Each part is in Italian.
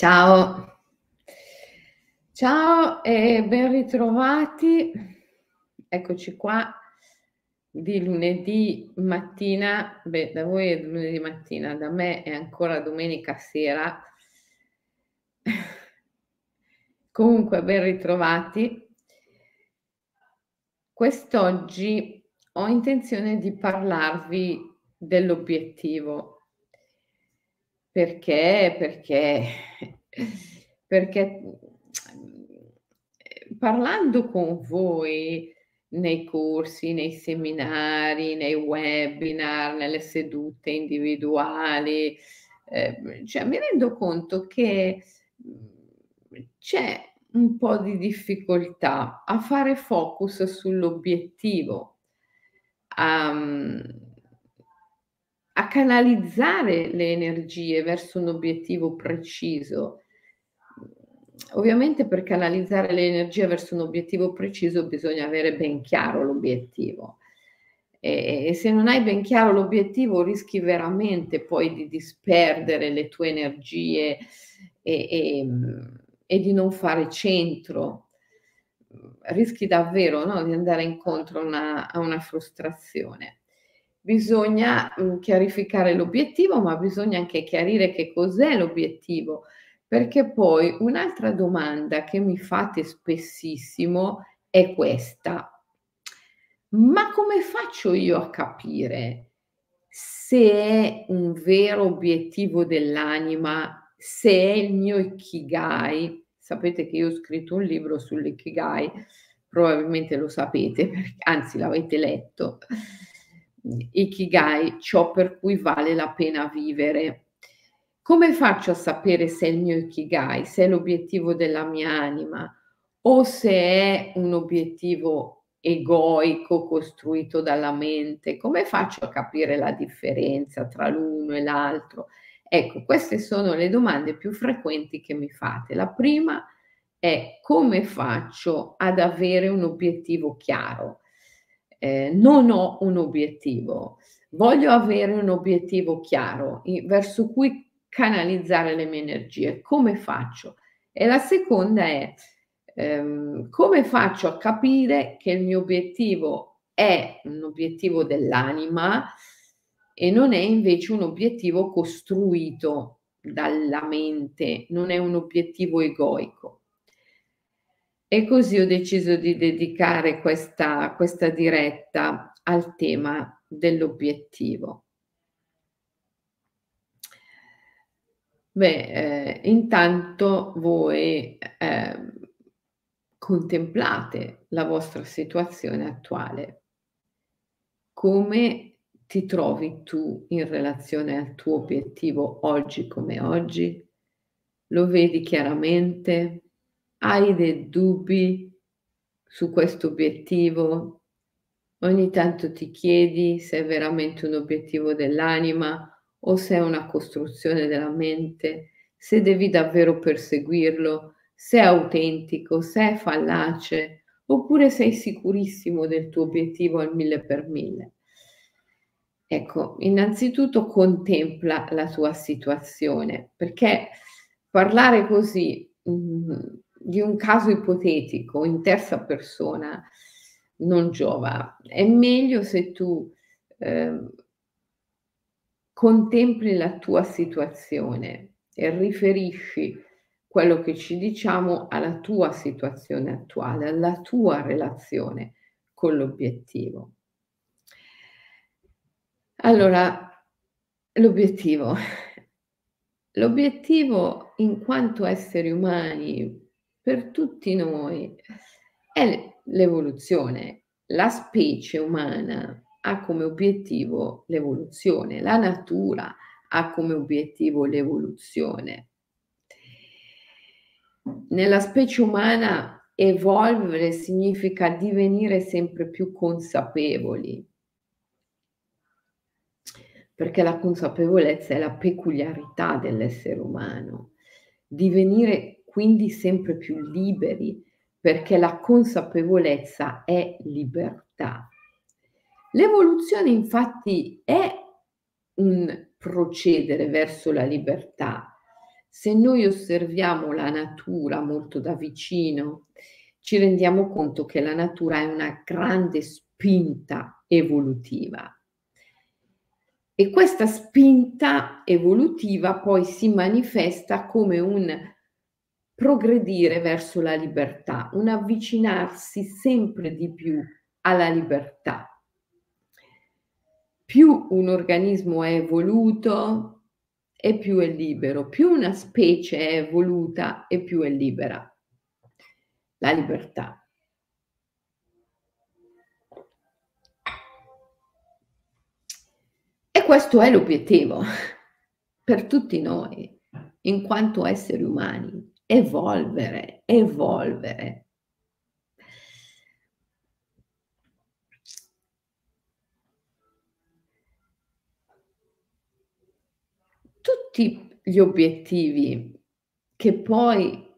Ciao, ciao e ben ritrovati. Eccoci qua di lunedì mattina. Beh, da voi è lunedì mattina, da me è ancora domenica sera. Comunque, ben ritrovati. Quest'oggi ho intenzione di parlarvi dell'obiettivo perché? Perché perché, parlando con voi nei corsi, nei seminari, nei webinar, nelle sedute individuali, ehm, cioè mi rendo conto che, mhmm, c'è un po' di difficoltà a fare focus sull'obiettivo, a a canalizzare le energie verso un obiettivo preciso. Ovviamente per canalizzare le energie verso un obiettivo preciso bisogna avere ben chiaro l'obiettivo. E, e se non hai ben chiaro l'obiettivo rischi veramente poi di disperdere le tue energie e, e, e di non fare centro. Rischi davvero no, di andare incontro una, a una frustrazione. Bisogna, mhmm, chiarificare l'obiettivo, ma bisogna anche chiarire che cos'è l'obiettivo, perché poi un'altra domanda che mi fate spessissimo è questa: ma come faccio io a capire se è un vero obiettivo dell'anima, se è il mio ikigai? Sapete che io ho scritto un libro sull'ikigai, probabilmente lo sapete, anzi l'avete letto. Ikigai, ciò per cui vale la pena vivere. Come faccio a sapere se è il mio Ikigai, se è l'obiettivo della mia anima o se è un obiettivo egoico costruito dalla mente? Come faccio a capire la differenza tra l'uno e l'altro? Ecco, queste sono le domande più frequenti che mi fate. La prima è come faccio ad avere un obiettivo chiaro? Eh, non ho un obiettivo, voglio avere un obiettivo chiaro verso cui canalizzare le mie energie. Come faccio? E la seconda è ehm, come faccio a capire che il mio obiettivo è un obiettivo dell'anima e non è invece un obiettivo costruito dalla mente, non è un obiettivo egoico. E così ho deciso di dedicare questa, questa diretta al tema dell'obiettivo. Beh, eh, intanto voi eh, contemplate la vostra situazione attuale. Come ti trovi tu in relazione al tuo obiettivo oggi come oggi? Lo vedi chiaramente? Hai dei dubbi su questo obiettivo? Ogni tanto ti chiedi se è veramente un obiettivo dell'anima o se è una costruzione della mente, se devi davvero perseguirlo, se è autentico, se è fallace, oppure sei sicurissimo del tuo obiettivo al mille per mille. Ecco, innanzitutto contempla la tua situazione, perché parlare così mh, mm, di un caso ipotetico in terza persona non giova. È meglio se tu eh, contempli la tua situazione e riferisci quello che ci diciamo alla tua situazione attuale, alla tua relazione con l'obiettivo. Allora, l'obiettivo. L'obiettivo in quanto esseri umani per tutti noi è l'evoluzione. La specie umana ha come obiettivo l'evoluzione, la natura ha come obiettivo l'evoluzione. Nella specie umana evolvere significa divenire sempre più consapevoli, perché la consapevolezza è la peculiarità dell'essere umano. Divenire quindi sempre più liberi, perché la consapevolezza è libertà. L'evoluzione infatti è un procedere verso la libertà, se noi osserviamo la natura molto da vicino, ci rendiamo conto che la natura è una grande spinta evolutiva. E questa spinta evolutiva poi si manifesta come un progredire verso la libertà, un avvicinarsi sempre di più alla libertà. Più un organismo è evoluto, e più è libero. Più una specie è evoluta e più è libera. La libertà. E questo è l'obiettivo per tutti noi, in quanto esseri umani, evolvere, evolvere. tutti gli obiettivi che poi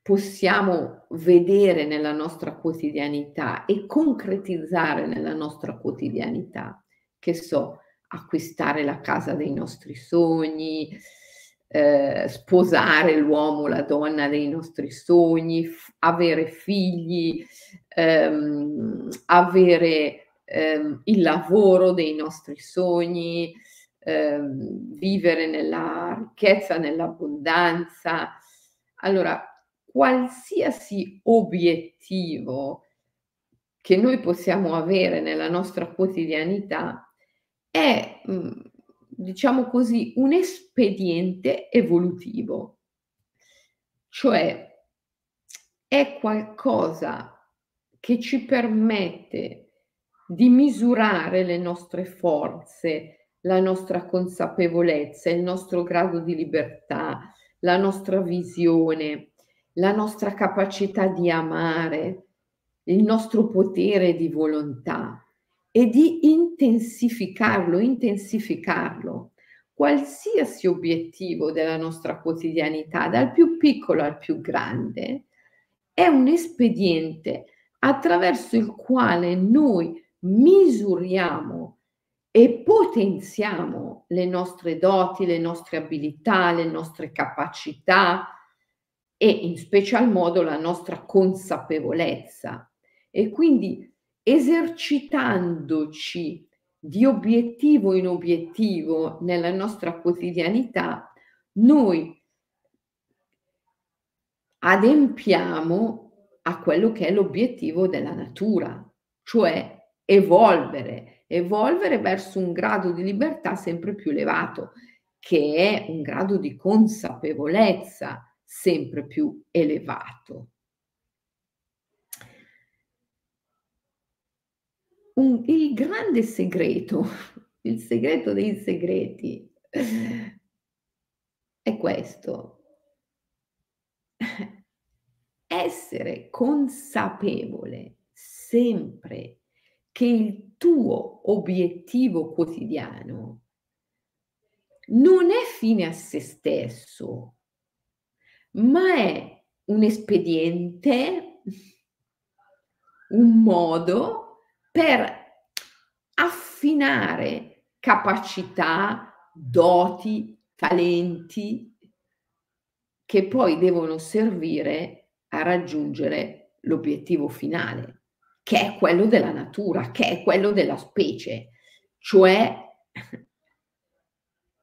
possiamo vedere nella nostra quotidianità e concretizzare nella nostra quotidianità, che so, acquistare la casa dei nostri sogni, eh, sposare l'uomo, la donna dei nostri sogni, f- avere figli, ehm, avere ehm, il lavoro dei nostri sogni, Ehm, vivere nella ricchezza, nell'abbondanza. Allora, qualsiasi obiettivo che noi possiamo avere nella nostra quotidianità è, mm, diciamo così, un espediente evolutivo, cioè è qualcosa che ci permette di misurare le nostre forze, la nostra consapevolezza, il nostro grado di libertà, la nostra visione, la nostra capacità di amare, il nostro potere di volontà e di intensificarlo, intensificarlo. Qualsiasi obiettivo della nostra quotidianità, dal più piccolo al più grande, è un espediente attraverso il quale noi misuriamo e potenziamo le nostre doti, le nostre abilità, le nostre capacità e in special modo la nostra consapevolezza. E quindi esercitandoci di obiettivo in obiettivo nella nostra quotidianità, noi adempiamo a quello che è l'obiettivo della natura, cioè evolvere, evolvere verso un grado di libertà sempre più elevato, che è un grado di consapevolezza sempre più elevato. Un, il grande segreto, il segreto dei segreti è questo. Essere consapevole sempre che il tuo obiettivo quotidiano non è fine a se stesso, ma è un espediente, un modo per affinare capacità, doti, talenti che poi devono servire a raggiungere l'obiettivo finale che è quello della natura, che è quello della specie, cioè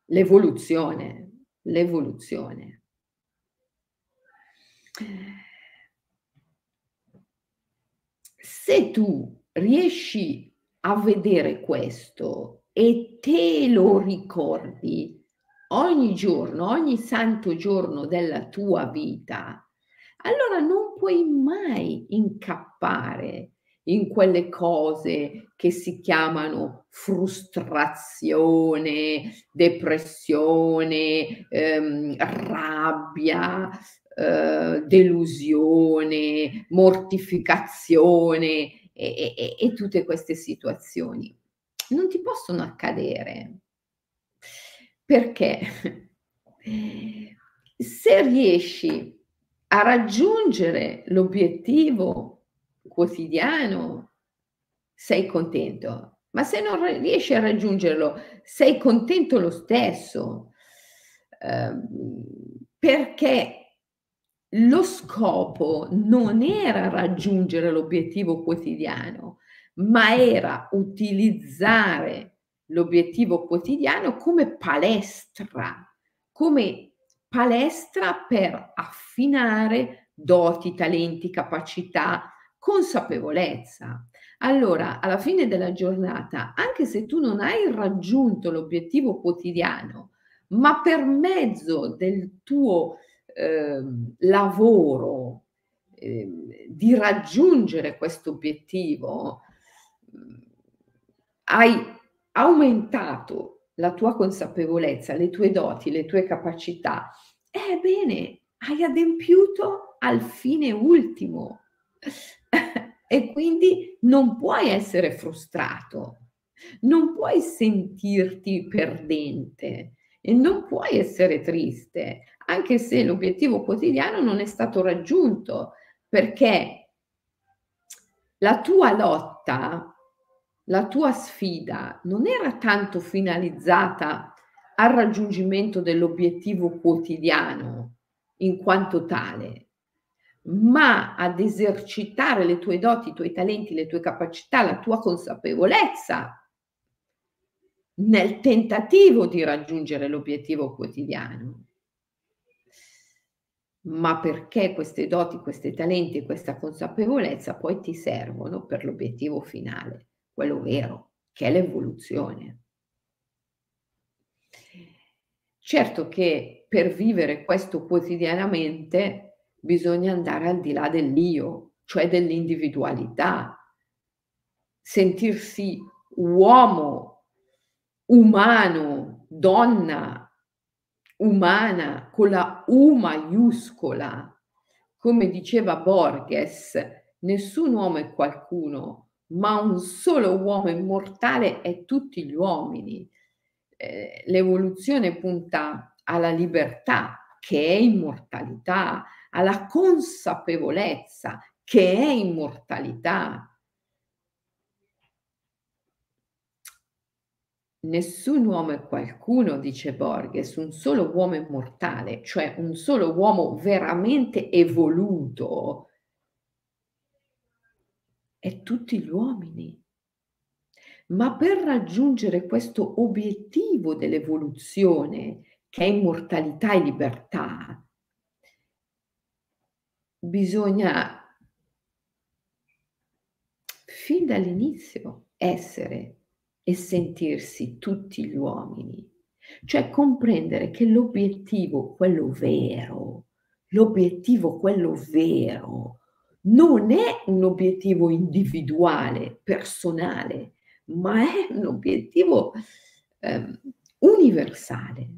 l'evoluzione, l'evoluzione. Se tu riesci a vedere questo e te lo ricordi ogni giorno, ogni santo giorno della tua vita, allora non puoi mai incappare in quelle cose che si chiamano frustrazione, depressione, ehm, rabbia, eh, delusione, mortificazione e, e, e tutte queste situazioni. Non ti possono accadere perché se riesci a raggiungere l'obiettivo quotidiano, sei contento. Ma se non riesci a raggiungerlo, sei contento lo stesso. ehm, perché lo scopo non era raggiungere l'obiettivo quotidiano, ma era utilizzare l'obiettivo quotidiano come palestra, come palestra per affinare doti, talenti, capacità, consapevolezza. Allora, alla fine della giornata, anche se tu non hai raggiunto l'obiettivo quotidiano, ma per mezzo del tuo eh, lavoro eh, di raggiungere questo obiettivo, hai aumentato la tua consapevolezza, le tue doti, le tue capacità, ebbene, hai adempiuto al fine ultimo. E quindi non puoi essere frustrato, non puoi sentirti perdente e non puoi essere triste, anche se l'obiettivo quotidiano non è stato raggiunto, perché la tua lotta, la tua sfida non era tanto finalizzata al raggiungimento dell'obiettivo quotidiano in quanto tale, ma ad esercitare le tue doti, i tuoi talenti, le tue capacità, la tua consapevolezza nel tentativo di raggiungere l'obiettivo quotidiano. Ma perché queste doti, questi talenti questa consapevolezza poi ti servono per l'obiettivo finale, quello vero, che è l'evoluzione. Certo che per vivere questo quotidianamente bisogna andare al di là dell'io, cioè dell'individualità, sentirsi uomo, umano, donna, umana, con la U maiuscola. Come diceva Borges, nessun uomo è qualcuno, ma un solo uomo immortale è tutti gli uomini. Eh, l'evoluzione punta alla libertà, che è immortalità, alla consapevolezza che è immortalità. Nessun uomo è qualcuno, dice Borges, un solo uomo immortale, cioè un solo uomo veramente evoluto, è tutti gli uomini. Ma per raggiungere questo obiettivo dell'evoluzione, che è immortalità e libertà, bisogna fin dall'inizio essere e sentirsi tutti gli uomini, cioè comprendere che l'obiettivo, quello vero, l'obiettivo, quello vero, non è un obiettivo individuale, personale, ma è un obiettivo eh, universale,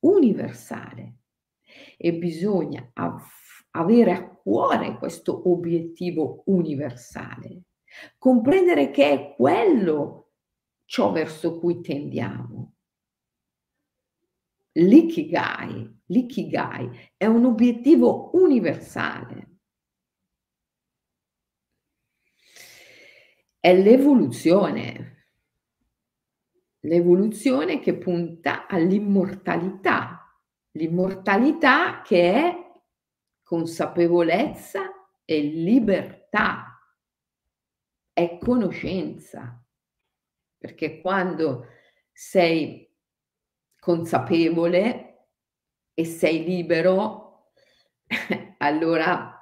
universale. E bisogna affrontare avere a cuore questo obiettivo universale, comprendere che è quello ciò verso cui tendiamo. L'ikigai, l'ikigai è un obiettivo universale. È l'evoluzione, l'evoluzione che punta all'immortalità, l'immortalità che è consapevolezza e libertà, è conoscenza, perché quando sei consapevole e sei libero, allora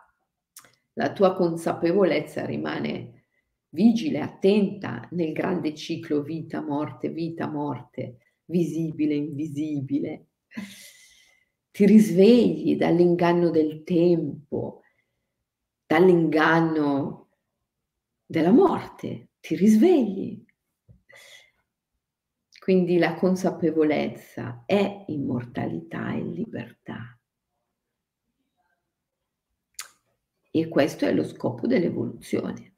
la tua consapevolezza rimane vigile, attenta nel grande ciclo vita, morte, vita, morte, visibile, invisibile ti risvegli dall'inganno del tempo, dall'inganno della morte, ti risvegli. Quindi la consapevolezza è immortalità e libertà. E questo è lo scopo dell'evoluzione.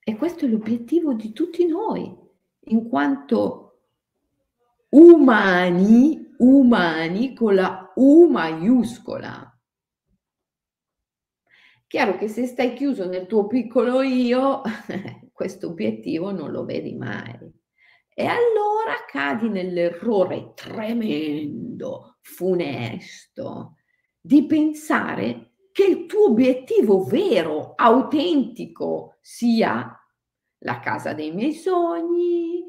E questo è l'obiettivo di tutti noi, in quanto umani umani con la U maiuscola. Chiaro che se stai chiuso nel tuo piccolo io, questo obiettivo non lo vedi mai. E allora cadi nell'errore tremendo, funesto, di pensare che il tuo obiettivo vero, autentico, sia la casa dei miei sogni,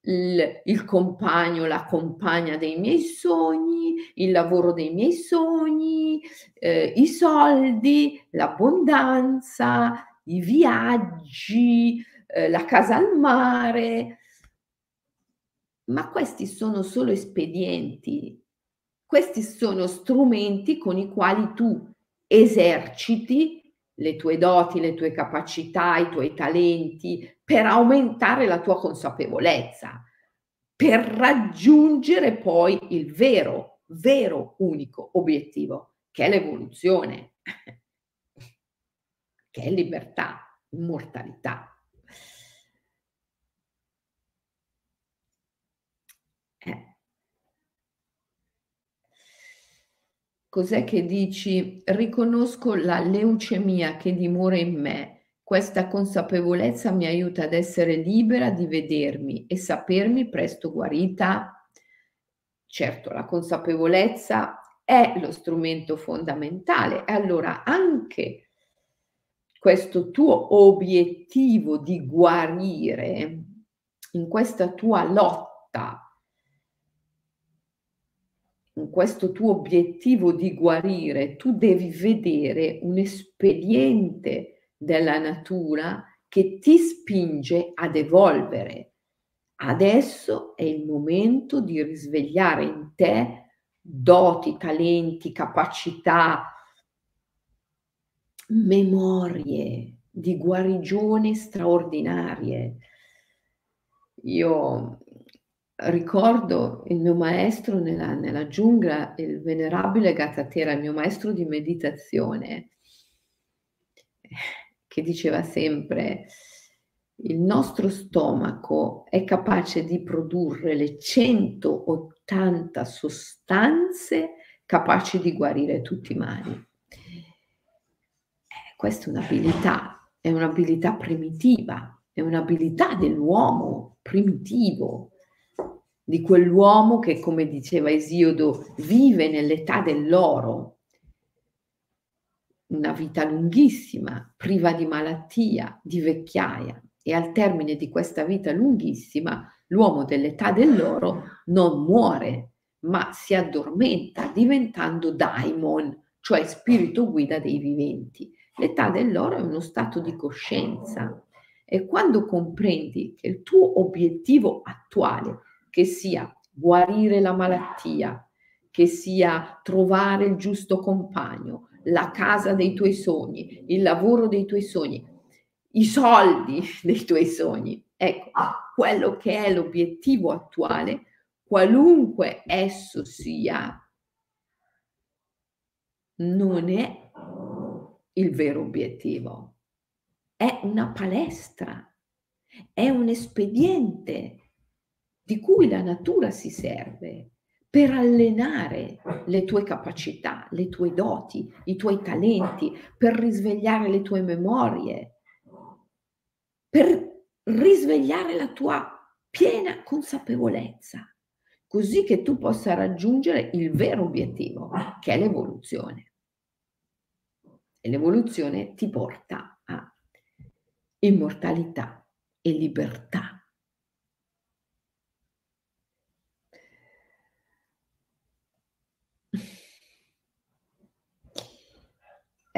il, il, compagno, la compagna dei miei sogni, il lavoro dei miei sogni, eh, i soldi, l'abbondanza, i viaggi, eh, la casa al mare. Ma questi sono solo espedienti, questi sono strumenti con i quali tu eserciti le tue doti, le tue capacità, i tuoi talenti per aumentare la tua consapevolezza, per raggiungere poi il vero, vero, unico obiettivo, che è l'evoluzione, che è libertà, immortalità. Eh. Cos'è che dici? Riconosco la leucemia che dimora in me questa consapevolezza mi aiuta ad essere libera di vedermi e sapermi presto guarita. Certo, la consapevolezza è lo strumento fondamentale e allora anche questo tuo obiettivo di guarire in questa tua lotta, questo tuo obiettivo di guarire, tu devi vedere un espediente della natura che ti spinge ad evolvere. Adesso è il momento di risvegliare in te doti, talenti, capacità, memorie di guarigione straordinarie. Io ricordo il mio maestro nella, nella giungla, il venerabile Gatatera, il mio maestro di meditazione che diceva sempre il nostro stomaco è capace di produrre le 180 sostanze capaci di guarire tutti i mali. Eh, questa è un'abilità, è un'abilità primitiva, è un'abilità dell'uomo primitivo, di quell'uomo che, come diceva Esiodo, vive nell'età dell'oro, una vita lunghissima, priva di malattia, di vecchiaia. E al termine di questa vita lunghissima l'uomo dell'età dell'oro non muore, ma si addormenta diventando daimon, cioè spirito guida dei viventi. L'età dell'oro è uno stato di coscienza. E quando comprendi che il tuo obiettivo attuale, che sia guarire la malattia, che sia trovare il giusto compagno, la casa dei tuoi sogni, il lavoro dei tuoi sogni, i soldi dei tuoi sogni. Ecco, quello che è l'obiettivo attuale, qualunque esso sia, non è il vero obiettivo, è una palestra, è un espediente di cui la natura si serve per allenare le tue capacità, le tue doti, i tuoi talenti, per risvegliare le tue memorie, per risvegliare la tua piena consapevolezza, così che tu possa raggiungere il vero obiettivo, che è l'evoluzione. E l'evoluzione ti porta a immortalità e libertà.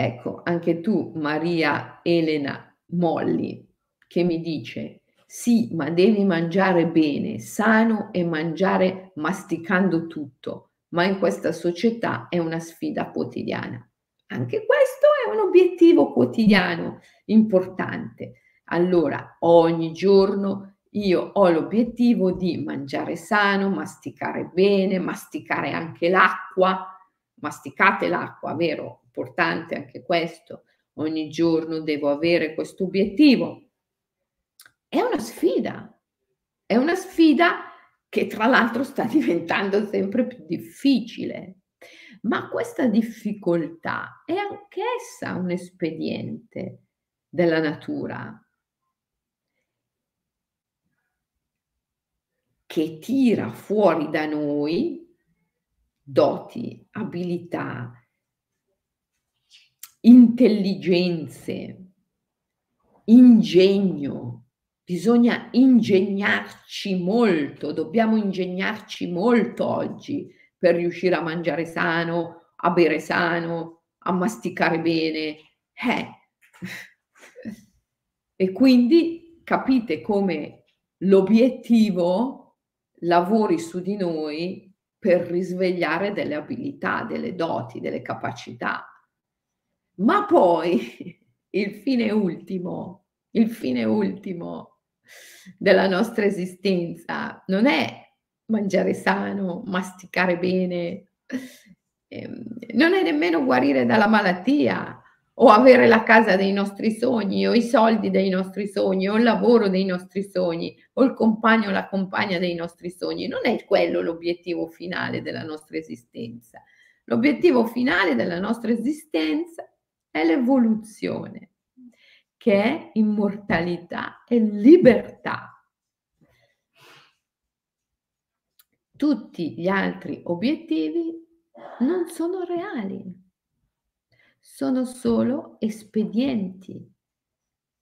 Ecco, anche tu, Maria Elena Molli, che mi dice, sì, ma devi mangiare bene, sano e mangiare masticando tutto, ma in questa società è una sfida quotidiana. Anche questo è un obiettivo quotidiano importante. Allora, ogni giorno io ho l'obiettivo di mangiare sano, masticare bene, masticare anche l'acqua. Masticate l'acqua, vero? Importante anche questo, ogni giorno devo avere questo obiettivo. È una sfida, è una sfida che tra l'altro sta diventando sempre più difficile. Ma questa difficoltà è anch'essa un espediente della natura. che tira fuori da noi doti, abilità, intelligenze, ingegno. Bisogna ingegnarci molto, dobbiamo ingegnarci molto oggi per riuscire a mangiare sano, a bere sano, a masticare bene. Eh. E quindi capite come l'obiettivo lavori su di noi per risvegliare delle abilità, delle doti, delle capacità. Ma poi il fine ultimo, il fine ultimo della nostra esistenza non è mangiare sano, masticare bene, ehm, non è nemmeno guarire dalla malattia o avere la casa dei nostri sogni o i soldi dei nostri sogni o il lavoro dei nostri sogni o il compagno o la compagna dei nostri sogni. Non è quello l'obiettivo finale della nostra esistenza. L'obiettivo finale della nostra esistenza è l'evoluzione, che è immortalità e libertà. Tutti gli altri obiettivi non sono reali, sono solo espedienti,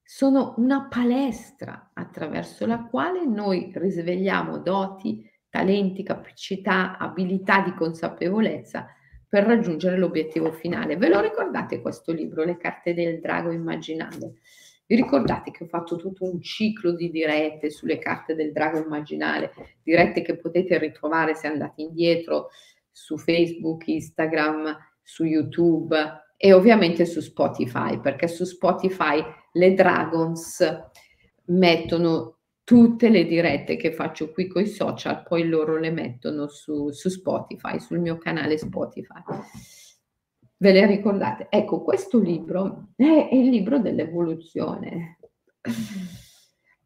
sono una palestra attraverso la quale noi risvegliamo doti, talenti, capacità, abilità di consapevolezza per raggiungere l'obiettivo finale. Ve lo ricordate questo libro, Le carte del drago immaginale? Vi ricordate che ho fatto tutto un ciclo di dirette sulle carte del drago immaginale, dirette che potete ritrovare se andate indietro su Facebook, Instagram, su YouTube e ovviamente su Spotify, perché su Spotify le Dragons mettono tutte le dirette che faccio qui con i social, poi loro le mettono su, su Spotify, sul mio canale Spotify. Ve le ricordate? Ecco, questo libro è, è il libro dell'evoluzione.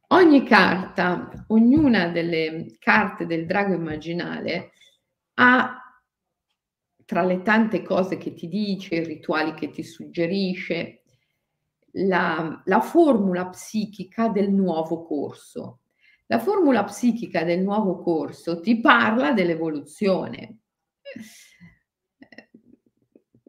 Ogni carta, ognuna delle carte del drago immaginale ha tra le tante cose che ti dice, i rituali che ti suggerisce, la, la formula psichica del nuovo corso. La formula psichica del nuovo corso ti parla dell'evoluzione,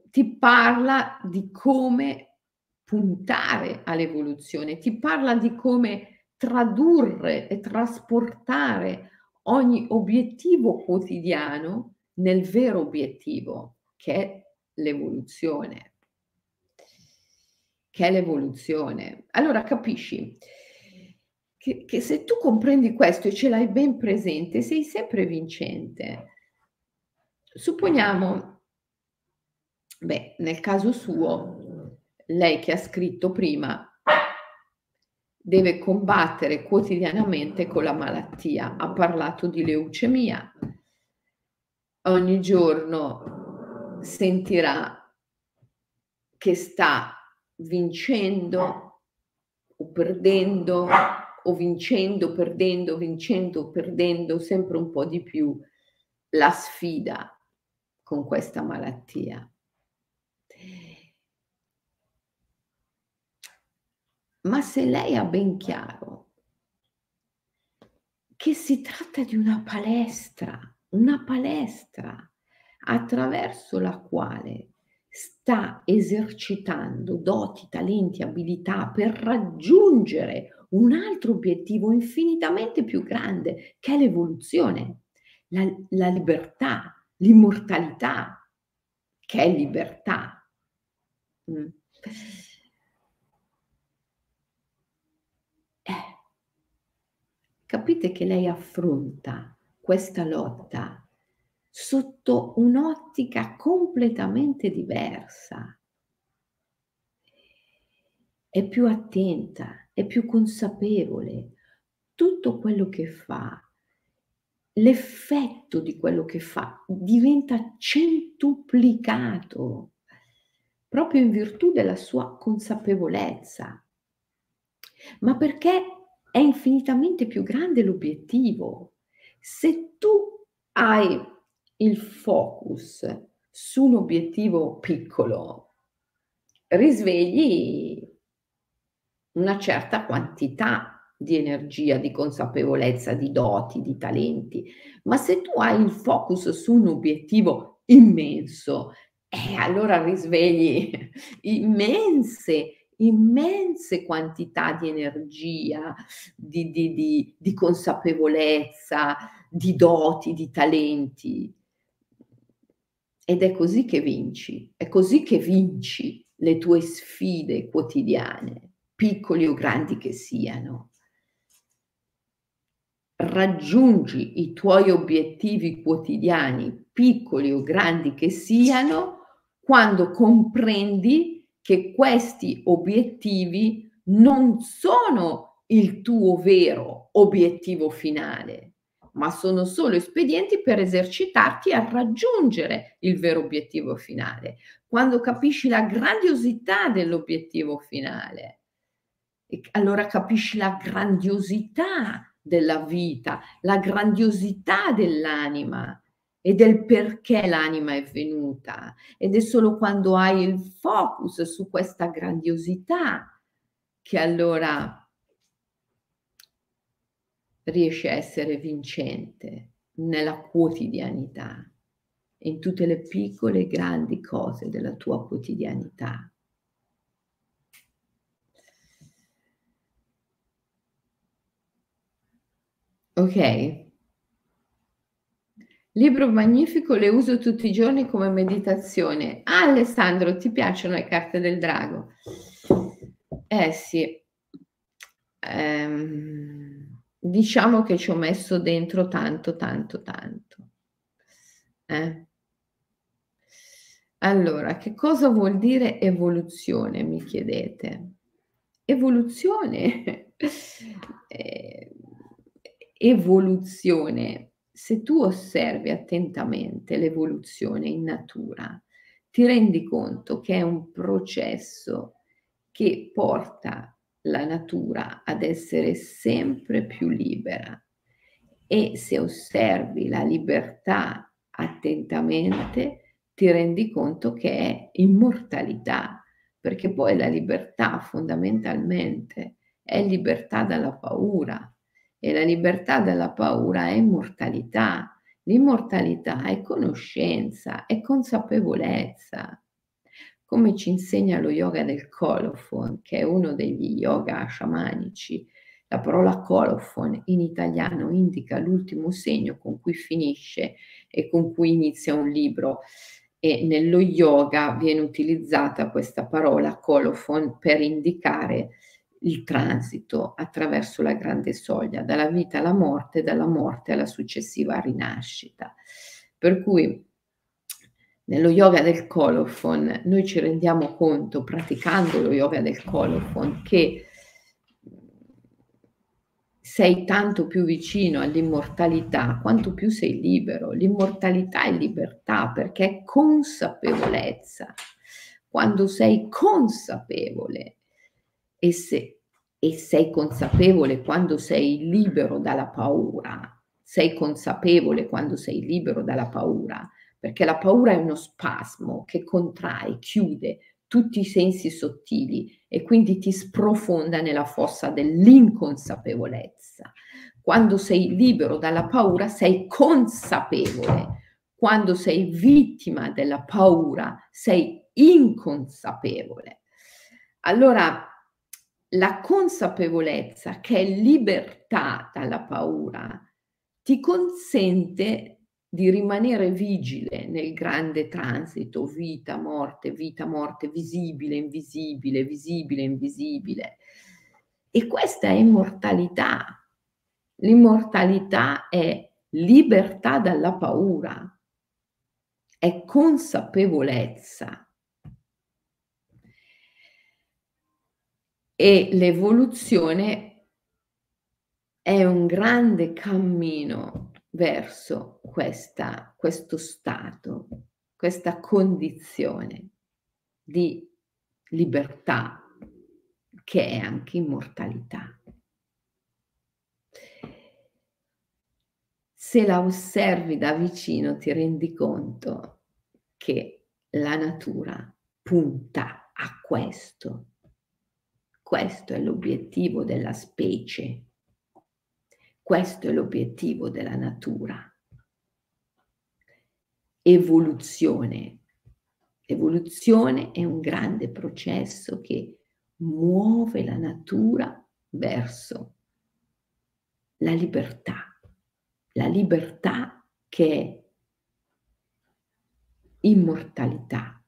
ti parla di come puntare all'evoluzione, ti parla di come tradurre e trasportare ogni obiettivo quotidiano nel vero obiettivo che è l'evoluzione che è l'evoluzione. Allora capisci che, che se tu comprendi questo e ce l'hai ben presente, sei sempre vincente. Supponiamo, beh, nel caso suo, lei che ha scritto prima deve combattere quotidianamente con la malattia. Ha parlato di leucemia. Ogni giorno sentirà che sta vincendo o perdendo o vincendo, perdendo, vincendo, perdendo sempre un po' di più la sfida con questa malattia. Ma se lei ha ben chiaro che si tratta di una palestra, una palestra attraverso la quale sta esercitando doti, talenti, abilità per raggiungere un altro obiettivo infinitamente più grande, che è l'evoluzione, la, la libertà, l'immortalità, che è libertà. Mm. Eh, capite che lei affronta questa lotta sotto un'ottica completamente diversa. È più attenta, è più consapevole. Tutto quello che fa, l'effetto di quello che fa diventa centuplicato proprio in virtù della sua consapevolezza. Ma perché è infinitamente più grande l'obiettivo. Se tu hai il focus su un obiettivo piccolo, risvegli una certa quantità di energia, di consapevolezza, di doti, di talenti, ma se tu hai il focus su un obiettivo immenso, eh, allora risvegli immense, immense quantità di energia, di, di, di, di consapevolezza, di doti, di talenti. Ed è così che vinci, è così che vinci le tue sfide quotidiane, piccoli o grandi che siano. Raggiungi i tuoi obiettivi quotidiani, piccoli o grandi che siano, quando comprendi che questi obiettivi non sono il tuo vero obiettivo finale, ma sono solo espedienti per esercitarti a raggiungere il vero obiettivo finale. Quando capisci la grandiosità dell'obiettivo finale, allora capisci la grandiosità della vita, la grandiosità dell'anima e del perché l'anima è venuta. Ed è solo quando hai il focus su questa grandiosità che allora riesci a essere vincente nella quotidianità, in tutte le piccole e grandi cose della tua quotidianità. Ok. Libro magnifico, le uso tutti i giorni come meditazione. Ah, Alessandro, ti piacciono le carte del drago? Eh sì. Ehm, diciamo che ci ho messo dentro tanto, tanto, tanto. Eh? Allora, che cosa vuol dire evoluzione, mi chiedete? Evoluzione. eh, evoluzione, se tu osservi attentamente l'evoluzione in natura, ti rendi conto che è un processo che porta la natura ad essere sempre più libera e se osservi la libertà attentamente ti rendi conto che è immortalità, perché poi la libertà fondamentalmente è libertà dalla paura, e la libertà dalla paura è immortalità. L'immortalità è conoscenza, è consapevolezza. Come ci insegna lo yoga del colophon, che è uno degli yoga sciamanici, la parola colophon in italiano indica l'ultimo segno con cui finisce e con cui inizia un libro e nello yoga viene utilizzata questa parola colophon per indicare il transito attraverso la grande soglia, dalla vita alla morte, dalla morte alla successiva rinascita. Per cui nello yoga del colophon noi ci rendiamo conto, praticando lo yoga del colophon, che sei tanto più vicino all'immortalità quanto più sei libero. L'immortalità è libertà perché è consapevolezza. Quando sei consapevole e, se, e sei consapevole quando sei libero dalla paura, sei consapevole quando sei libero dalla paura, perché la paura è uno spasmo che contrae, chiude tutti i sensi sottili e quindi ti sprofonda nella fossa dell'inconsapevolezza. Quando sei libero dalla paura sei consapevole, quando sei vittima della paura sei inconsapevole. Allora la consapevolezza che è libertà dalla paura ti consente di rimanere vigile nel grande transito, vita, morte, vita, morte, visibile, invisibile, visibile, invisibile. E questa è immortalità. L'immortalità è libertà dalla paura, è consapevolezza. e l'evoluzione è un grande cammino verso questa, questo stato, questa condizione di libertà che è anche immortalità. Se la osservi da vicino ti rendi conto che la natura punta a questo questo è l'obiettivo della specie Questo è l'obiettivo della natura. Evoluzione. Evoluzione è un grande processo che muove la natura verso la libertà, la libertà che è immortalità,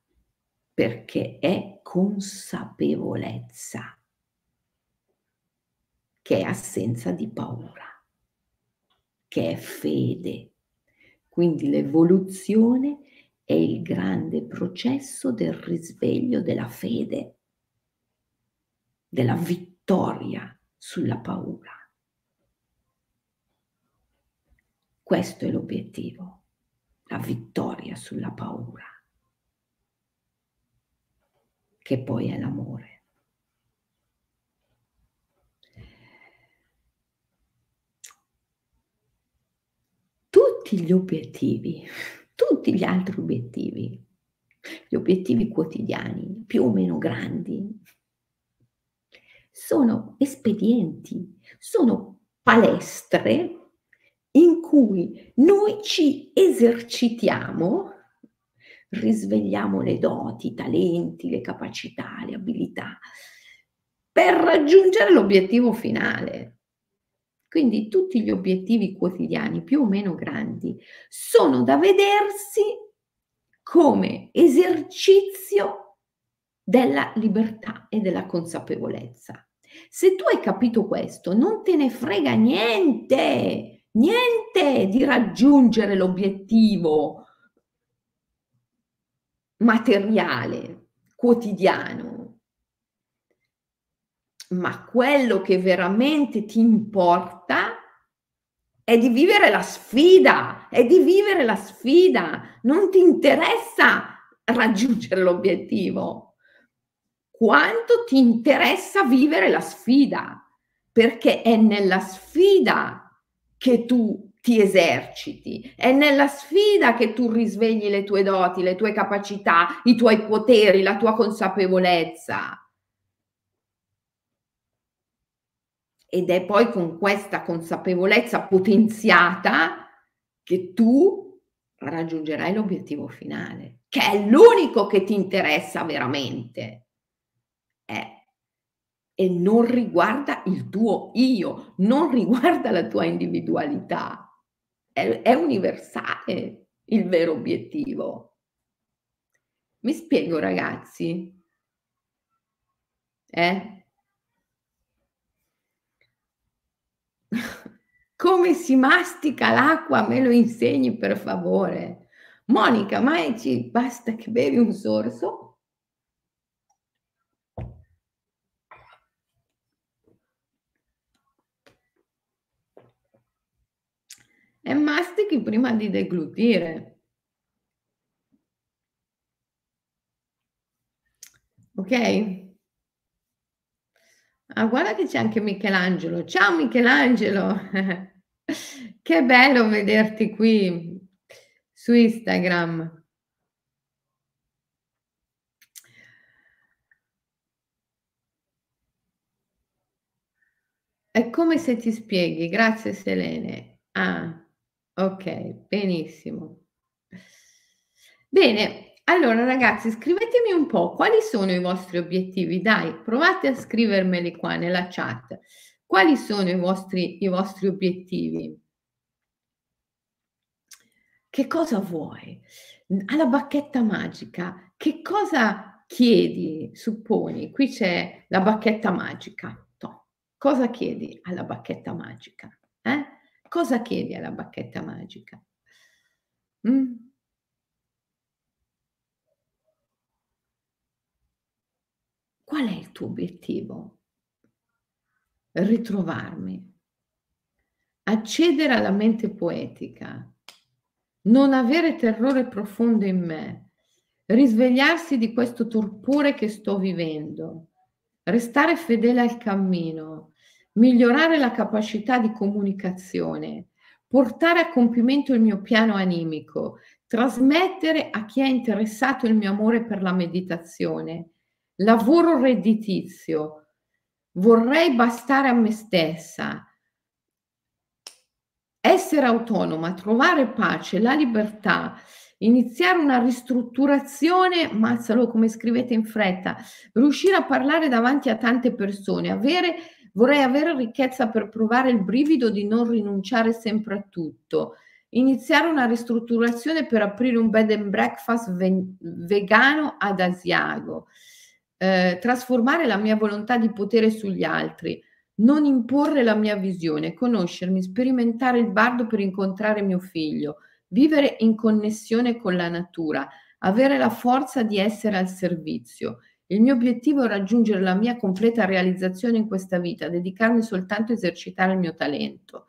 perché è consapevolezza, che è assenza di paura, che è fede. Quindi l'evoluzione è il grande processo del risveglio della fede, della vittoria sulla paura. Questo è l'obiettivo, la vittoria sulla paura, che poi è l'amore. Tutti gli obiettivi, tutti gli altri obiettivi, gli obiettivi quotidiani, più o meno grandi, sono espedienti, sono palestre in cui noi ci esercitiamo, risvegliamo le doti, i talenti, le capacità, le abilità, per raggiungere l'obiettivo finale. Quindi tutti gli obiettivi quotidiani, più o meno grandi, sono da vedersi come esercizio della libertà e della consapevolezza. Se tu hai capito questo, non te ne frega niente niente di raggiungere l'obiettivo materiale, quotidiano, ma quello che veramente ti importa è di vivere la sfida, è di vivere la sfida, non ti interessa raggiungere l'obiettivo, quanto ti interessa vivere la sfida, perché è nella sfida che tu ti eserciti, è nella sfida che tu risvegli le tue doti, le tue capacità, i tuoi poteri, la tua consapevolezza. Ed è poi con questa consapevolezza potenziata che tu raggiungerai l'obiettivo finale, che è l'unico che ti interessa veramente. È e non riguarda il tuo io, non riguarda la tua individualità. È, è universale il vero obiettivo. Mi spiego ragazzi? Eh? Come si mastica l'acqua? Me lo insegni per favore. Monica, ma ci basta che bevi un sorso? e mastichi prima di deglutire. Ok? Ah, guarda che c'è anche Michelangelo. Ciao Michelangelo! che bello vederti qui su Instagram. È come se ti spieghi, grazie Selene. Ah, Okay, benissimo. Bene, allora ragazzi scrivetemi un po' quali sono i vostri obiettivi, dai, provate a scrivermeli qua nella chat. Quali sono i vostri i vostri obiettivi? Che cosa vuoi? alla bacchetta magica, che cosa chiedi, supponi? Qui c'è la bacchetta magica. Toh, cosa chiedi alla bacchetta magica, eh? Cosa chiedi alla bacchetta magica? Mh? Qual è il tuo obiettivo? Ritrovarmi, accedere alla mente poetica, non avere terrore profondo in me, risvegliarsi di questo torpore che sto vivendo, restare fedele al cammino, migliorare la capacità di comunicazione, portare a compimento il mio piano animico, trasmettere a chi è interessato il mio amore per la meditazione, lavoro redditizio, vorrei bastare a me stessa, essere autonoma, trovare pace, la libertà, iniziare una ristrutturazione, mazzalo come scrivete in fretta, riuscire a parlare davanti a tante persone, avere, vorrei avere ricchezza per provare il brivido di non rinunciare sempre a tutto, iniziare una ristrutturazione per aprire un bed and breakfast ve- vegano ad Asiago, eh, trasformare la mia volontà di potere sugli altri, non imporre la mia visione, conoscermi, sperimentare il bardo per incontrare mio figlio, vivere in connessione con la natura, avere la forza di essere al servizio. Il mio obiettivo è raggiungere la mia completa realizzazione in questa vita, dedicarmi soltanto a esercitare il mio talento.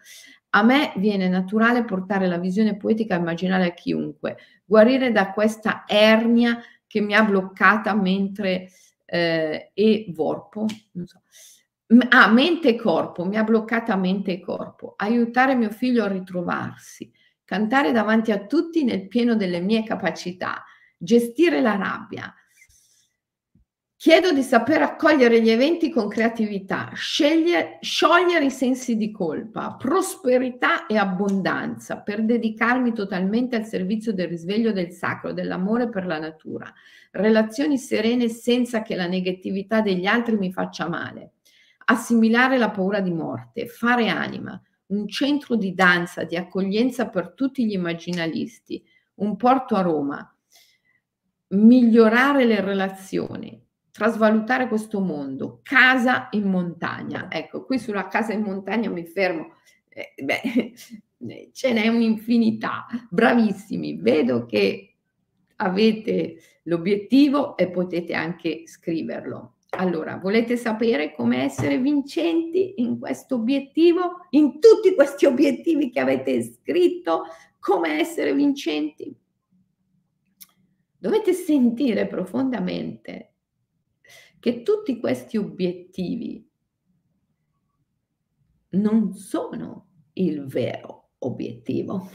A me viene naturale portare la visione poetica immaginale a chiunque, guarire da questa ernia che mi ha bloccata mentre eh, e vorpo, so. Ah, mente e corpo, mi ha bloccata mente e corpo, aiutare mio figlio a ritrovarsi, cantare davanti a tutti nel pieno delle mie capacità, gestire la rabbia. Chiedo di saper accogliere gli eventi con creatività, scegliere, sciogliere i sensi di colpa, prosperità e abbondanza per dedicarmi totalmente al servizio del risveglio del sacro, dell'amore per la natura, relazioni serene senza che la negatività degli altri mi faccia male, assimilare la paura di morte, fare anima, un centro di danza, di accoglienza per tutti gli immaginalisti, un porto a Roma, migliorare le relazioni, trasvalutare questo mondo, casa in montagna. Ecco, qui sulla casa in montagna mi fermo. Eh, beh, ce n'è un'infinità. Bravissimi, vedo che avete l'obiettivo e potete anche scriverlo. Allora, volete sapere come essere vincenti in questo obiettivo, in tutti questi obiettivi che avete scritto, come essere vincenti? Dovete sentire profondamente che tutti questi obiettivi non sono il vero obiettivo.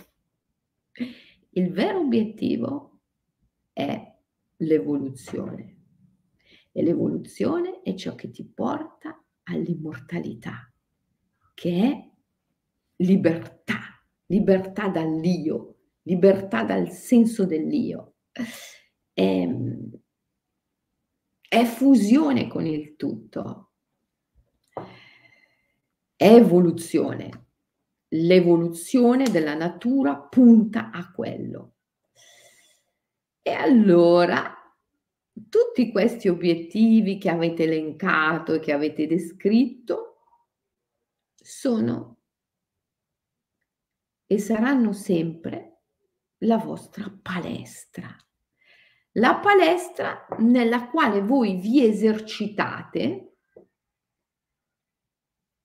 Il vero obiettivo è l'evoluzione e l'evoluzione è ciò che ti porta all'immortalità, che è libertà, libertà dall'io, libertà dal senso dell'io. È, ehm, è fusione con il tutto, è evoluzione. L'evoluzione della natura punta a quello. E allora tutti questi obiettivi che avete elencato e che avete descritto sono e saranno sempre la vostra palestra. La palestra nella quale voi vi esercitate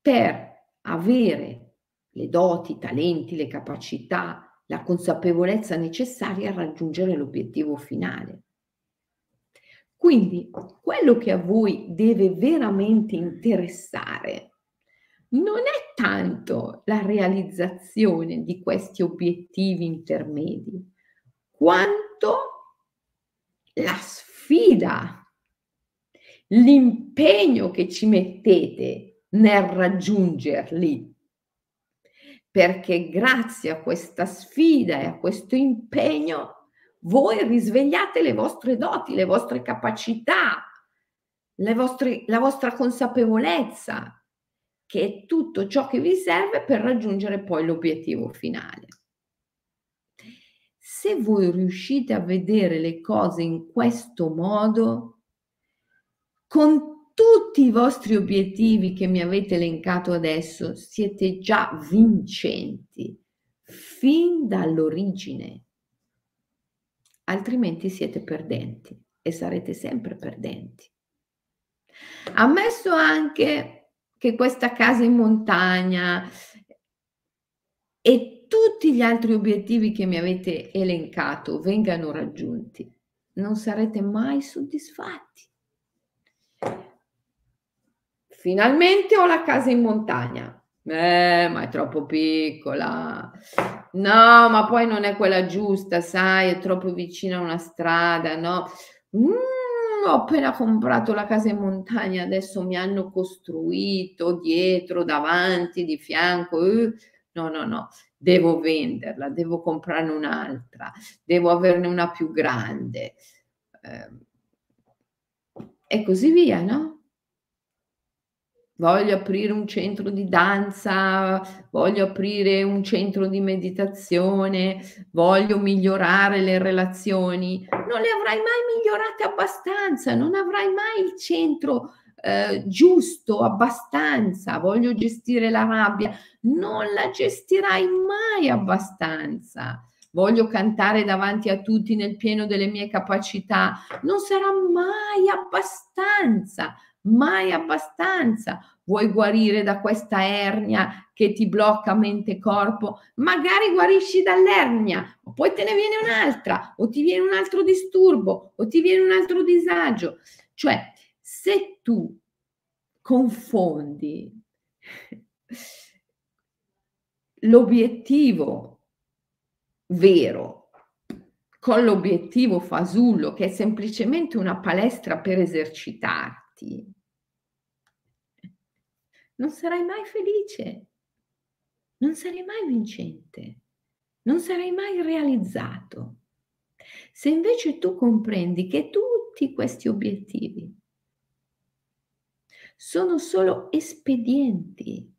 per avere le doti, i talenti, le capacità, la consapevolezza necessaria a raggiungere l'obiettivo finale. Quindi quello che a voi deve veramente interessare non è tanto la realizzazione di questi obiettivi intermedi, quanto la sfida, l'impegno che ci mettete nel raggiungerli. Perché grazie a questa sfida e a questo impegno voi risvegliate le vostre doti, le vostre capacità, le vostre, la vostra consapevolezza, che è tutto ciò che vi serve per raggiungere poi l'obiettivo finale. Se voi riuscite a vedere le cose in questo modo, con tutti i vostri obiettivi che mi avete elencato adesso, siete già vincenti fin dall'origine altrimenti siete perdenti e sarete sempre perdenti. Ammesso anche che questa casa in montagna e tutti gli altri obiettivi che mi avete elencato vengano raggiunti, non sarete mai soddisfatti. Finalmente ho la casa in montagna. Eh, ma è troppo piccola. No, ma poi non è quella giusta, sai, è troppo vicina a una strada, no? Mm, ho appena comprato la casa in montagna, adesso mi hanno costruito dietro, davanti, di fianco. Eh, no, no, no, devo venderla, devo comprarne un'altra, devo averne una più grande. Eh, e così via, no? Voglio aprire un centro di danza, voglio aprire un centro di meditazione, voglio migliorare le relazioni. Non le avrai mai migliorate abbastanza, non avrai mai il centro eh, giusto abbastanza. Voglio gestire la rabbia, non la gestirai mai abbastanza. Voglio cantare davanti a tutti nel pieno delle mie capacità, non sarà mai abbastanza mai abbastanza. Vuoi guarire da questa ernia che ti blocca mente e corpo? Magari guarisci dall'ernia, poi te ne viene un'altra, o ti viene un altro disturbo, o ti viene un altro disagio. Cioè, se tu confondi l'obiettivo vero con l'obiettivo fasullo, che è semplicemente una palestra per esercitarti, non sarai mai felice, non sarai mai vincente, non sarai mai realizzato. Se invece tu comprendi che tutti questi obiettivi sono solo espedienti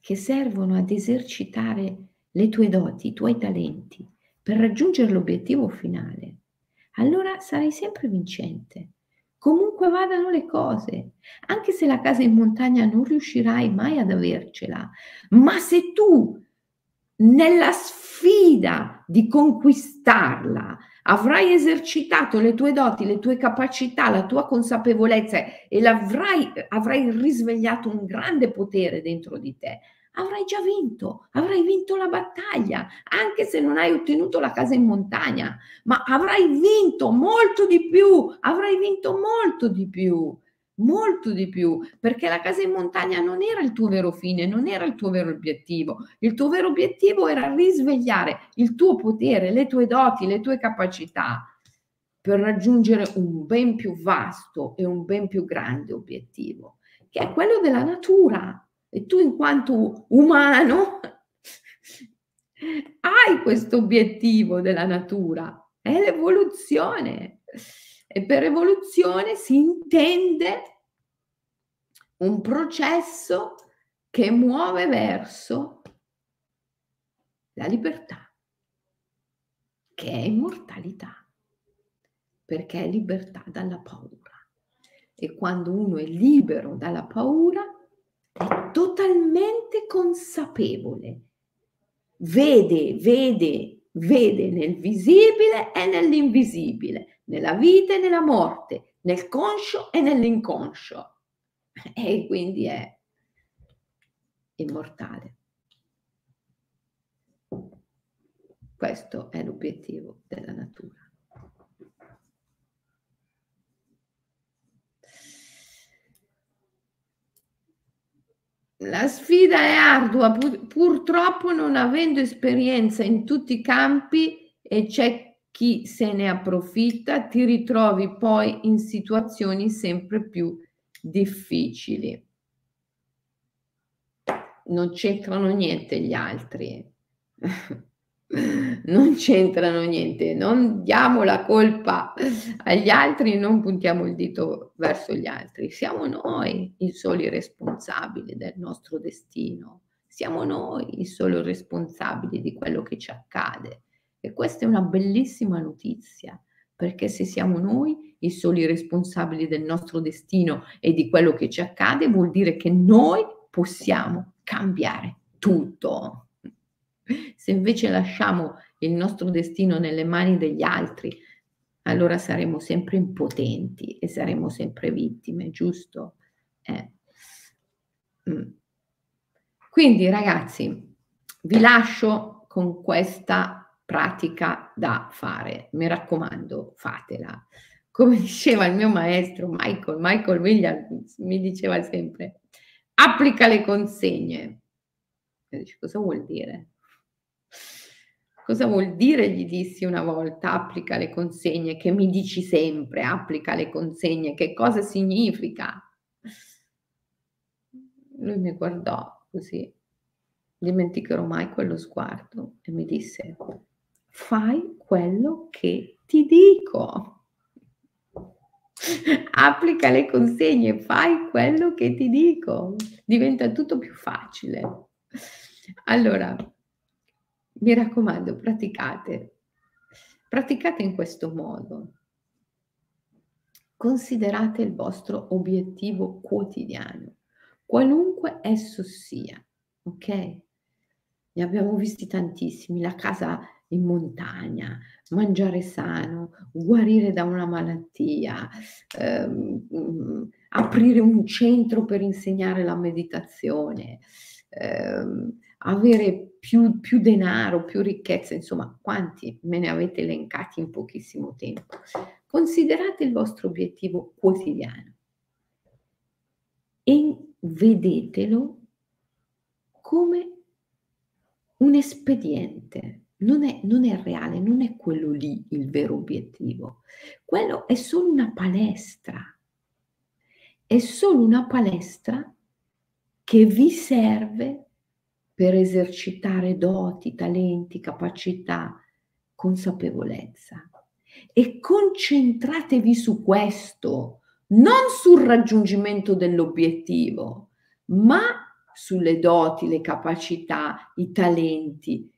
che servono ad esercitare le tue doti, i tuoi talenti per raggiungere l'obiettivo finale, allora sarai sempre vincente. Comunque vadano le cose, anche se la casa in montagna non riuscirai mai ad avercela, ma se tu nella sfida di conquistarla avrai esercitato le tue doti, le tue capacità, la tua consapevolezza e avrai risvegliato un grande potere dentro di te, avrai già vinto, avrai vinto la battaglia, anche se non hai ottenuto la casa in montagna, ma avrai vinto molto di più, avrai vinto molto di più, molto di più, perché la casa in montagna non era il tuo vero fine, non era il tuo vero obiettivo. Il tuo vero obiettivo era risvegliare il tuo potere, le tue doti, le tue capacità per raggiungere un ben più vasto e un ben più grande obiettivo, che è quello della natura e tu in quanto umano hai questo obiettivo della natura, è l'evoluzione. E per evoluzione si intende un processo che muove verso la libertà, che è immortalità, perché è libertà dalla paura. E quando uno è libero dalla paura, è totalmente consapevole, vede, vede, vede nel visibile e nell'invisibile, nella vita e nella morte, nel conscio e nell'inconscio. E quindi è immortale. Questo è l'obiettivo della natura. La sfida è ardua, pur, purtroppo non avendo esperienza in tutti i campi e c'è chi se ne approfitta, ti ritrovi poi in situazioni sempre più difficili. Non c'entrano niente gli altri. non c'entrano niente, non diamo la colpa agli altri, non puntiamo il dito verso gli altri, siamo noi i soli responsabili del nostro destino, siamo noi i soli responsabili di quello che ci accade. E questa è una bellissima notizia perché se siamo noi i soli responsabili del nostro destino e di quello che ci accade vuol dire che noi possiamo cambiare tutto. Se invece lasciamo il nostro destino nelle mani degli altri, allora saremo sempre impotenti e saremo sempre vittime, giusto? Eh. Mm. Quindi ragazzi, vi lascio con questa pratica da fare. Mi raccomando, fatela. Come diceva il mio maestro Michael, Michael Williams mi diceva sempre, applica le consegne. E cosa vuol dire? Cosa vuol dire? Gli dissi una volta, applica le consegne, che mi dici sempre, applica le consegne, che cosa significa? Lui mi guardò così, dimenticherò mai quello sguardo e mi disse, fai quello che ti dico. Applica le consegne, fai quello che ti dico, diventa tutto più facile. Allora, mi raccomando, praticate, praticate in questo modo. Considerate il vostro obiettivo quotidiano, qualunque esso sia, ok? Ne abbiamo visti tantissimi, la casa in montagna, mangiare sano, guarire da una malattia, ehm, aprire un centro per insegnare la meditazione, ehm, avere più, più denaro, più ricchezza, insomma, quanti me ne avete elencati in pochissimo tempo. Considerate il vostro obiettivo quotidiano e vedetelo come un espediente, non è, non è reale, non è quello lì il vero obiettivo. Quello è solo una palestra. È solo una palestra che vi serve per esercitare doti, talenti, capacità, consapevolezza. E concentratevi su questo, non sul raggiungimento dell'obiettivo, ma sulle doti, le capacità, i talenti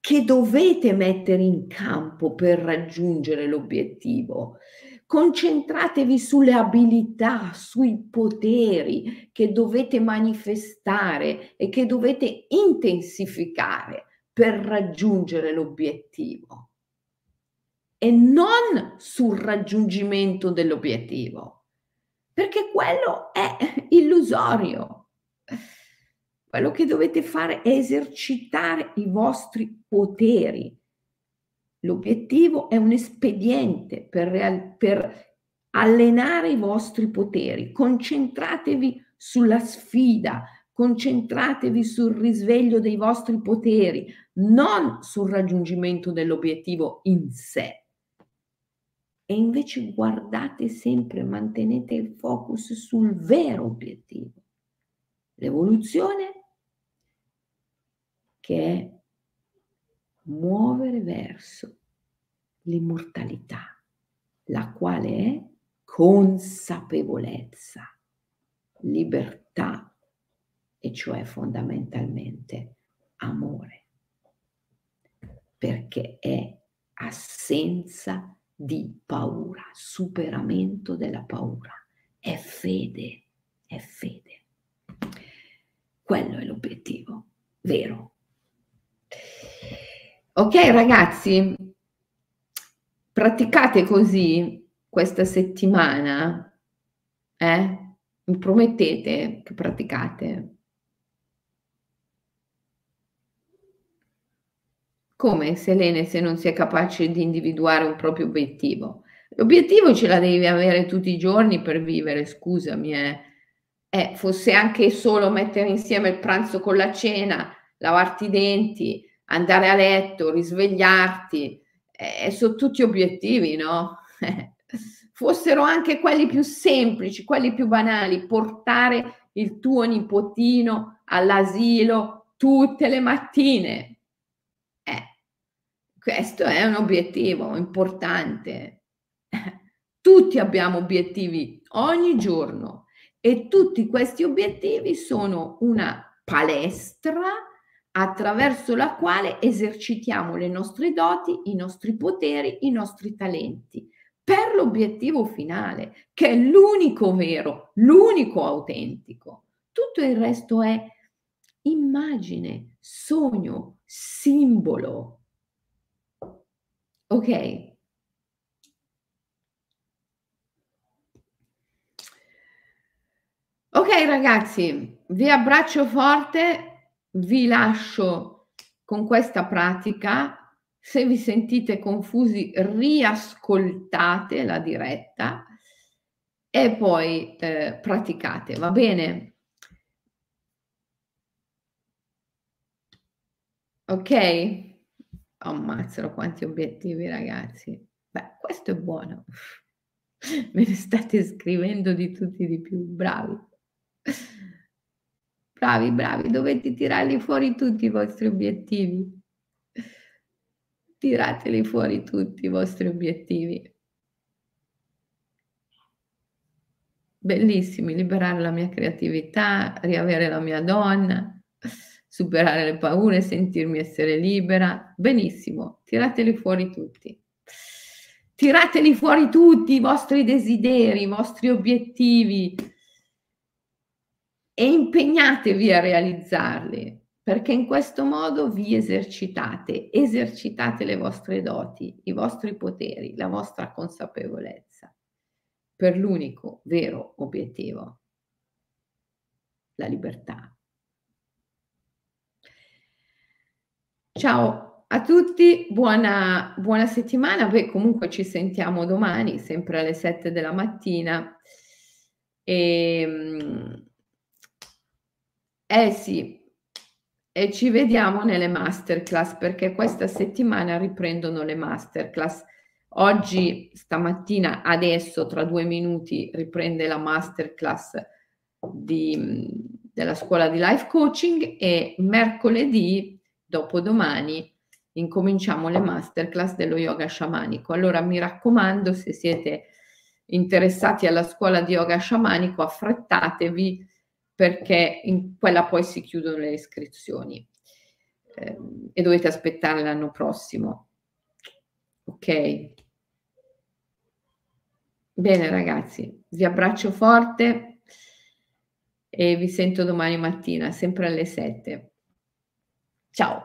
che dovete mettere in campo per raggiungere l'obiettivo. Concentratevi sulle abilità, sui poteri che dovete manifestare e che dovete intensificare per raggiungere l'obiettivo e non sul raggiungimento dell'obiettivo, perché quello è illusorio. Quello che dovete fare è esercitare i vostri poteri. L'obiettivo è un espediente per, real- per allenare i vostri poteri. Concentratevi sulla sfida, concentratevi sul risveglio dei vostri poteri, non sul raggiungimento dell'obiettivo in sé. E invece guardate sempre, mantenete il focus sul vero obiettivo. L'evoluzione che è muovere verso l'immortalità, la quale è consapevolezza, libertà e cioè fondamentalmente amore, perché è assenza di paura, superamento della paura, è fede, è fede. Quello è l'obiettivo vero. Ok ragazzi, praticate così questa settimana, eh? Mi promettete che praticate? Come Selene se non si è capace di individuare un proprio obiettivo? L'obiettivo ce la devi avere tutti i giorni per vivere, scusami, eh. eh fosse anche solo mettere insieme il pranzo con la cena, lavarti i denti, andare a letto, risvegliarti, eh, sono tutti obiettivi, no? Fossero anche quelli più semplici, quelli più banali, portare il tuo nipotino all'asilo tutte le mattine. Questo è un obiettivo importante. Tutti abbiamo obiettivi ogni giorno e tutti questi obiettivi sono una palestra attraverso la quale esercitiamo le nostre doti, i nostri poteri, i nostri talenti per l'obiettivo finale, che è l'unico vero, l'unico autentico. Tutto il resto è immagine, sogno, simbolo. Ok? Ok ragazzi, vi abbraccio forte vi lascio con questa pratica. Se vi sentite confusi, riascoltate la diretta e poi eh, praticate, va bene? Ok? Ammazzano quanti obiettivi, ragazzi. Beh, questo è buono. Me ne state scrivendo di tutti di più, bravi. bravi, bravi, dovete tirarli fuori tutti i vostri obiettivi. Tirateli fuori tutti i vostri obiettivi. Bellissimi, liberare la mia creatività, riavere la mia donna, superare le paure, sentirmi essere libera. Benissimo, tirateli fuori tutti. Tirateli fuori tutti i vostri desideri, i vostri obiettivi e impegnatevi a realizzarli, perché in questo modo vi esercitate, esercitate le vostre doti, i vostri poteri, la vostra consapevolezza per l'unico vero obiettivo, la libertà. Ciao a tutti, buona, buona settimana. Beh, comunque ci sentiamo domani, sempre alle 7 della mattina. E, ehm, eh sì, e ci vediamo nelle masterclass perché questa settimana riprendono le masterclass. Oggi, stamattina, adesso, tra due minuti, riprende la masterclass di, della scuola di life coaching e mercoledì dopodomani incominciamo le masterclass dello yoga sciamanico. Allora mi raccomando, se siete interessati alla scuola di yoga sciamanico, affrettatevi perché in quella poi si chiudono le iscrizioni eh, e dovete aspettare l'anno prossimo. Ok. Bene ragazzi, vi abbraccio forte e vi sento domani mattina, sempre alle 7. Ciao.